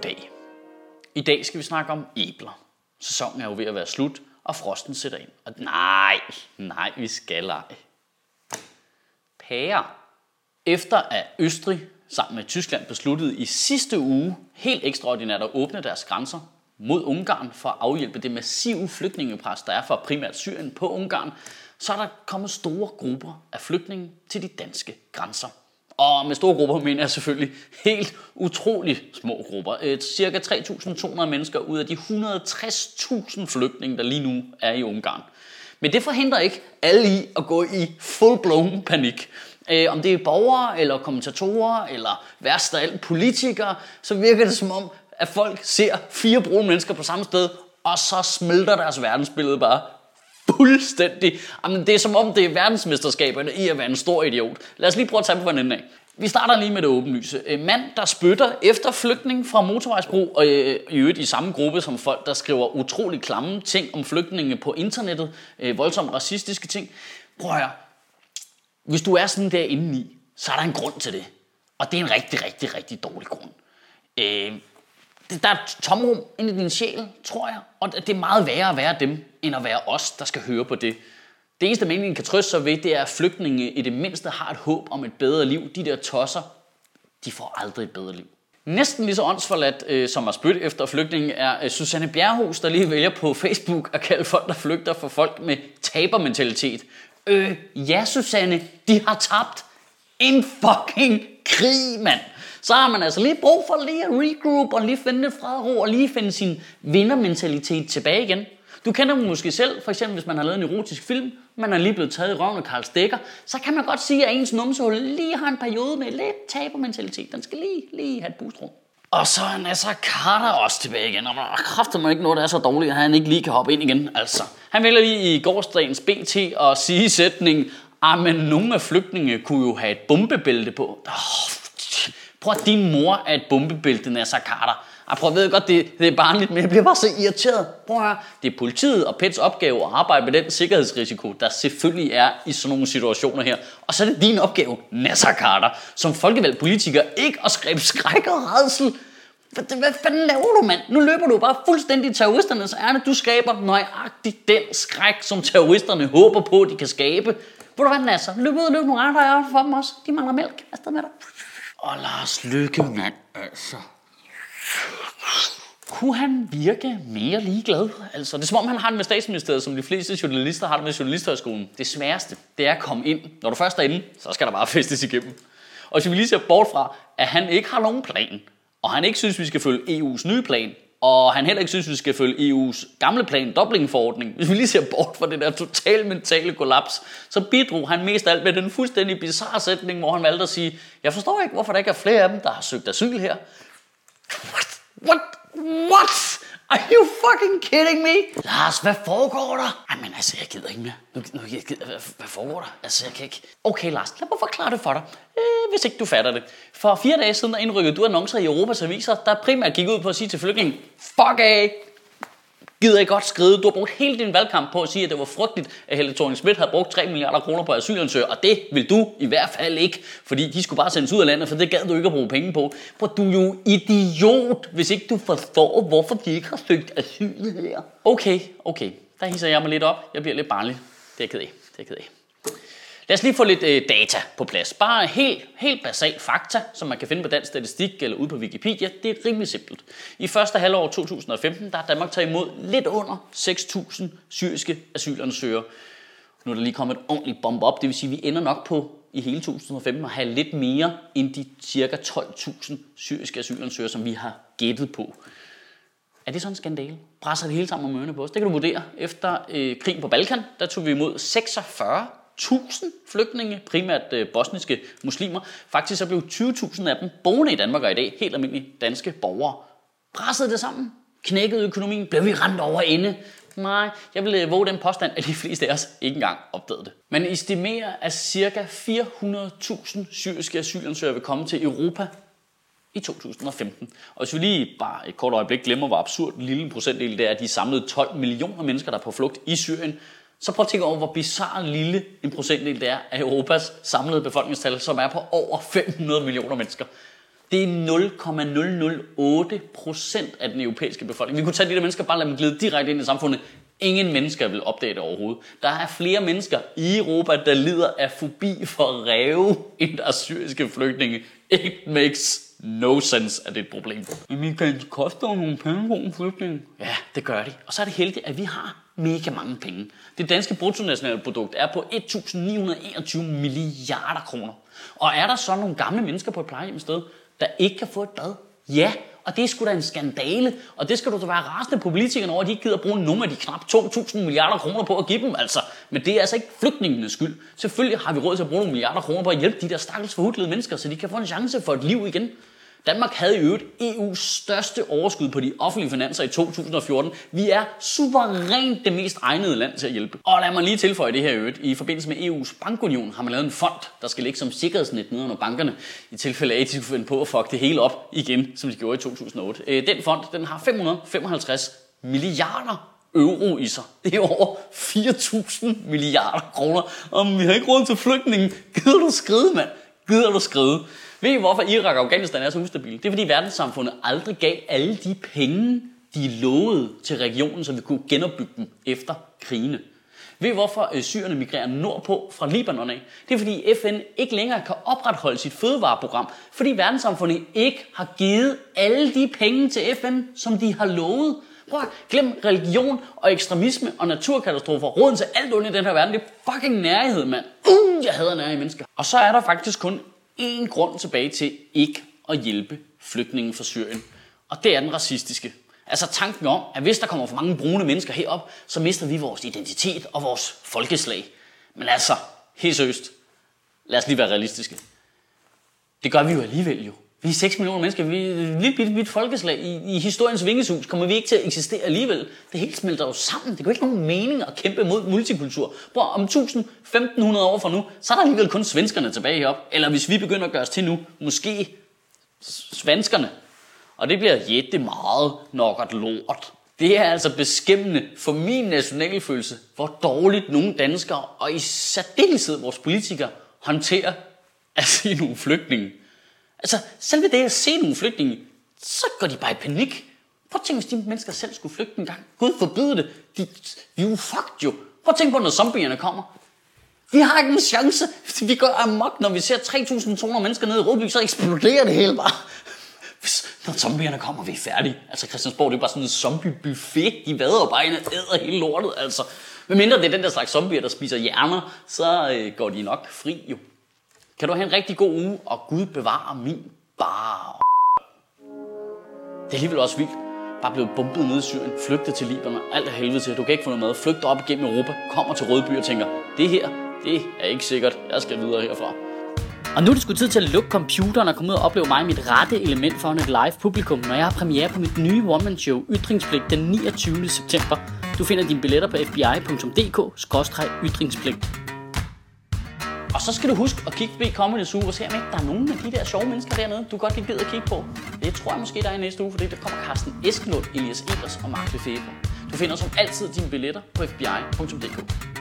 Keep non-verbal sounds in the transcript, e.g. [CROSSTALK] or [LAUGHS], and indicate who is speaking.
Speaker 1: Goddag. I dag skal vi snakke om æbler. Sæsonen er jo ved at være slut, og frosten sætter ind. Og nej, nej, vi skal ej. Pærer. Efter at Østrig sammen med Tyskland besluttede i sidste uge helt ekstraordinært at åbne deres grænser mod Ungarn for at afhjælpe det massive flygtningepres, der er fra primært Syrien på Ungarn, så er der kommet store grupper af flygtninge til de danske grænser. Og med store grupper mener jeg selvfølgelig helt utrolig små grupper. Et cirka 3.200 mennesker ud af de 160.000 flygtninge, der lige nu er i Ungarn. Men det forhindrer ikke alle i at gå i full-blown panik. Øh, om det er borgere, eller kommentatorer, eller værst af alt politikere, så virker det som om, at folk ser fire brune mennesker på samme sted, og så smelter deres verdensbillede bare fuldstændig. Jamen, det er som om, det er verdensmesterskaberne i at være en stor idiot. Lad os lige prøve at tage på den enden af. Vi starter lige med det åbenlyse. En mand, der spytter efter flygtning fra motorvejsbro, og øh, i øvrigt i samme gruppe som folk, der skriver utrolig klamme ting om flygtninge på internettet, øh, voldsomt racistiske ting. Prøv at høre. Hvis du er sådan der indeni, så er der en grund til det. Og det er en rigtig, rigtig, rigtig dårlig grund. Øh, der er et tomrum inde i din sjæl, tror jeg. Og det er meget værre at være dem, end at være os, der skal høre på det. Det eneste, man kan trøste sig ved, det er, at flygtninge i det mindste har et håb om et bedre liv. De der tosser, de får aldrig et bedre liv. Næsten lige så åndsforladt øh, som at spyt efter flygtninge er øh, Susanne Bjerghus, der lige vælger på Facebook at kalde folk, der flygter for folk med tabermentalitet. Øh, ja Susanne, de har tabt en fucking krig, mand så har man altså lige brug for lige at regroup og lige finde lidt fred og ro og lige finde sin vindermentalitet tilbage igen. Du kender dem måske selv, for eksempel hvis man har lavet en erotisk film, man er lige blevet taget i røven af Karl Stikker, så kan man godt sige, at ens numsehul lige har en periode med lidt tabermentalitet. Den skal lige, lige have et boostrum. Og så er Nasser Carter også tilbage igen, og man kræfter mig ikke noget, der er så dårligt, at han ikke lige kan hoppe ind igen. Altså, han vælger lige i gårdsdagens BT og sige sætningen, ah, men nogle af flygtninge kunne jo have et bombebælte på. Oh, Prøv at din mor er et bombebælte, Nasser Carter. Jeg prøv, ved godt, det, det er barnligt, men jeg bliver bare så irriteret. Prøv at høre. Det er politiet og PETs opgave at arbejde med den sikkerhedsrisiko, der selvfølgelig er i sådan nogle situationer her. Og så er det din opgave, Nasser Carter, som folkevalgt politiker, ikke at skrive skræk og redsel. Hvad, hvad fanden laver du, mand? Nu løber du bare fuldstændig terroristernes ærne. Du skaber nøjagtigt den skræk, som terroristerne håber på, de kan skabe. Ved du hvad, Nasser? Løb ud og løb nogle andre for dem også. De mangler mælk. Afsted med dig. Og Lars Lykke, mand, altså. Kunne han virke mere ligeglad? Altså, det er som om, han har det med statsministeriet, som de fleste journalister har det med journalisthøjskolen. Det sværeste, det er at komme ind. Når du først er inde, så skal der bare [LAUGHS] festes igennem. Og hvis vi lige ser bort fra, at han ikke har nogen plan, og han ikke synes, vi skal følge EU's nye plan, og han heller ikke synes, vi skal følge EU's gamle plan, Dublin-forordning. Hvis vi lige ser bort fra det der totale mentale kollaps, så bidrog han mest alt med den fuldstændig bizarre sætning, hvor han valgte at sige, jeg forstår ikke, hvorfor der ikke er flere af dem, der har søgt asyl her. What? What? What? Are you fucking kidding me? Lars, hvad foregår der? Jamen altså, jeg gider ikke mere. Nu, nu, jeg gider, hvad, hvad foregår der? Altså, jeg kan ikke... Okay, Lars, lad mig forklare det for dig, hvis ikke du fatter det. For fire dage siden, der indrykkede du annoncer i Europas aviser, der primært gik ud på at sige til flygtningen, fuck af, gider I godt skride. Du har brugt hele din valgkamp på at sige, at det var frygteligt, at Helle thorning Schmidt havde brugt 3 milliarder kroner på asylansøgere, og det vil du i hvert fald ikke, fordi de skulle bare sendes ud af landet, for det gad du ikke at bruge penge på. For du er jo idiot, hvis ikke du forstår, hvorfor de ikke har søgt asyl her. Okay, okay. Der hisser jeg mig lidt op. Jeg bliver lidt barnlig. Det er jeg ked af. Det er jeg ked af. Lad os lige få lidt øh, data på plads. Bare helt, helt basalt fakta, som man kan finde på dansk statistik eller ude på Wikipedia. Det er rimelig simpelt. I første halvår 2015, der har Danmark taget imod lidt under 6.000 syriske asylansøgere. Nu er der lige kommet et ordentligt bombe op, det vil sige, at vi ender nok på i hele 2015 at have lidt mere end de cirka 12.000 syriske asylansøgere, som vi har gættet på. Er det sådan en skandale? Presser det hele sammen om ørerne på os? Det kan du vurdere. Efter øh, krigen på Balkan, der tog vi imod 46 1000 flygtninge, primært øh, bosniske muslimer. Faktisk så blev 20.000 af dem boende i Danmark og i dag helt almindelige danske borgere. Pressede det sammen? Knækkede økonomien? Blev vi rent over ende? Nej, jeg vil øh, våge den påstand, at de fleste af os ikke engang opdagede det. Man estimerer, at ca. 400.000 syriske asylansøgere vil komme til Europa i 2015. Og hvis vi lige bare et kort øjeblik glemmer, hvor absurd en lille procentdel det er, de samlede 12 millioner mennesker, der er på flugt i Syrien, så prøv at tænke over, hvor bizarre lille en procentdel det er af Europas samlede befolkningstal, som er på over 500 millioner mennesker. Det er 0,008 procent af den europæiske befolkning. Vi kunne tage de der mennesker bare lade dem glide direkte ind i samfundet. Ingen mennesker vil opdage det overhovedet. Der er flere mennesker i Europa, der lider af fobi for ræve, end der er syriske flygtninge. It makes no sense, at det er et problem. Men Michael, det koster jo nogle penge på en flygtning. Ja, det gør det. Og så er det heldigt, at vi har mega mange penge. Det danske bruttonationale produkt er på 1.921 milliarder kroner. Og er der så nogle gamle mennesker på et plejehjem sted, der ikke kan få et bad? Ja, og det er sgu da en skandale. Og det skal du da være rasende på politikerne over, at de ikke gider bruge nogle af de knap 2.000 milliarder kroner på at give dem, altså. Men det er altså ikke flygtningenes skyld. Selvfølgelig har vi råd til at bruge nogle milliarder kroner på at hjælpe de der stakkels forhudlede mennesker, så de kan få en chance for et liv igen. Danmark havde i øvrigt EU's største overskud på de offentlige finanser i 2014. Vi er suverænt det mest egnede land til at hjælpe. Og lad mig lige tilføje det her i øvrigt. I forbindelse med EU's bankunion har man lavet en fond, der skal ligge som sikkerhedsnet nedenunder bankerne, i tilfælde af, at de skulle finde på at fuck det hele op igen, som de gjorde i 2008. Øh, den fond den har 555 milliarder euro i sig. Det er over 4.000 milliarder kroner. Og vi har ikke råd til flygtningen. Gider du skride, mand? Gider du skride? Ved I, hvorfor Irak og Afghanistan er så ustabile? Det er, fordi verdenssamfundet aldrig gav alle de penge, de lovede til regionen, så vi kunne genopbygge dem efter krigene. Ved I, hvorfor øh, syrerne migrerer nordpå fra Libanon af? Det er, fordi FN ikke længere kan opretholde sit fødevareprogram, fordi verdenssamfundet ikke har givet alle de penge til FN, som de har lovet. Prøv at glem religion og ekstremisme og naturkatastrofer. Råden til alt ondt i den her verden, det er fucking nærhed, mand. Uh, jeg hader nærige mennesker. Og så er der faktisk kun én grund tilbage til ikke at hjælpe flygtninge fra Syrien. Og det er den racistiske. Altså tanken om, at hvis der kommer for mange brune mennesker herop, så mister vi vores identitet og vores folkeslag. Men altså, helt seriøst, lad os lige være realistiske. Det gør vi jo alligevel jo. Vi er 6 millioner mennesker, vi er et lille bitte, bitte folkeslag. I, I historiens vingeshus kommer vi ikke til at eksistere alligevel. Det hele smelter jo sammen. Det går ikke nogen mening at kæmpe mod multikultur. Prøv, om 1000-1500 år fra nu, så er der alligevel kun svenskerne tilbage heroppe. Eller hvis vi begynder at gøre os til nu, måske svenskerne. Og det bliver jette meget nok at lort. Det er altså beskæmmende for min nationalfølelse, hvor dårligt nogle danskere, og i særdeleshed vores politikere, håndterer at se nogle flygtninge. Altså, selve det at se nogle flygtninge, så går de bare i panik. Prøv at tænke, hvis de mennesker selv skulle flygte en gang. Gud forbyde det. De, vi er jo fucked jo. Prøv at tænke på, når zombierne kommer. Vi har ikke en chance. Vi går amok, når vi ser 3.200 mennesker nede i Rødby, så eksploderer det hele bare. Når zombierne kommer, vi er færdige. Altså Christiansborg, det er bare sådan en zombie-buffet. De vader bare ind og æder hele lortet, altså. Men mindre det er den der slags zombier, der spiser hjerner, så øh, går de nok fri jo. Kan du have en rigtig god uge, og Gud bevare min bar. Det er alligevel også vildt. Bare blevet bumpet ned i Syrien, flygtet til Libanon, alt er helvede til, du kan ikke få noget mad, flygter op igennem Europa, kommer til Rødby og tænker, det her, det er ikke sikkert, jeg skal videre herfra. Og nu er det sgu tid til at lukke computeren og komme ud og opleve mig i mit rette element foran et live publikum, når jeg har premiere på mit nye one-man-show Ytringspligt den 29. september. Du finder dine billetter på fbi.dk-ytringspligt. Og så skal du huske at kigge på Comedy Zoo og se om ikke der er nogen af de der sjove mennesker dernede, du godt kan gide at kigge på. Det tror jeg måske, der er i næste uge, fordi der kommer Carsten Eskelund, Elias Elers og Mark Lefebvre. Du finder som altid dine billetter på fbi.dk.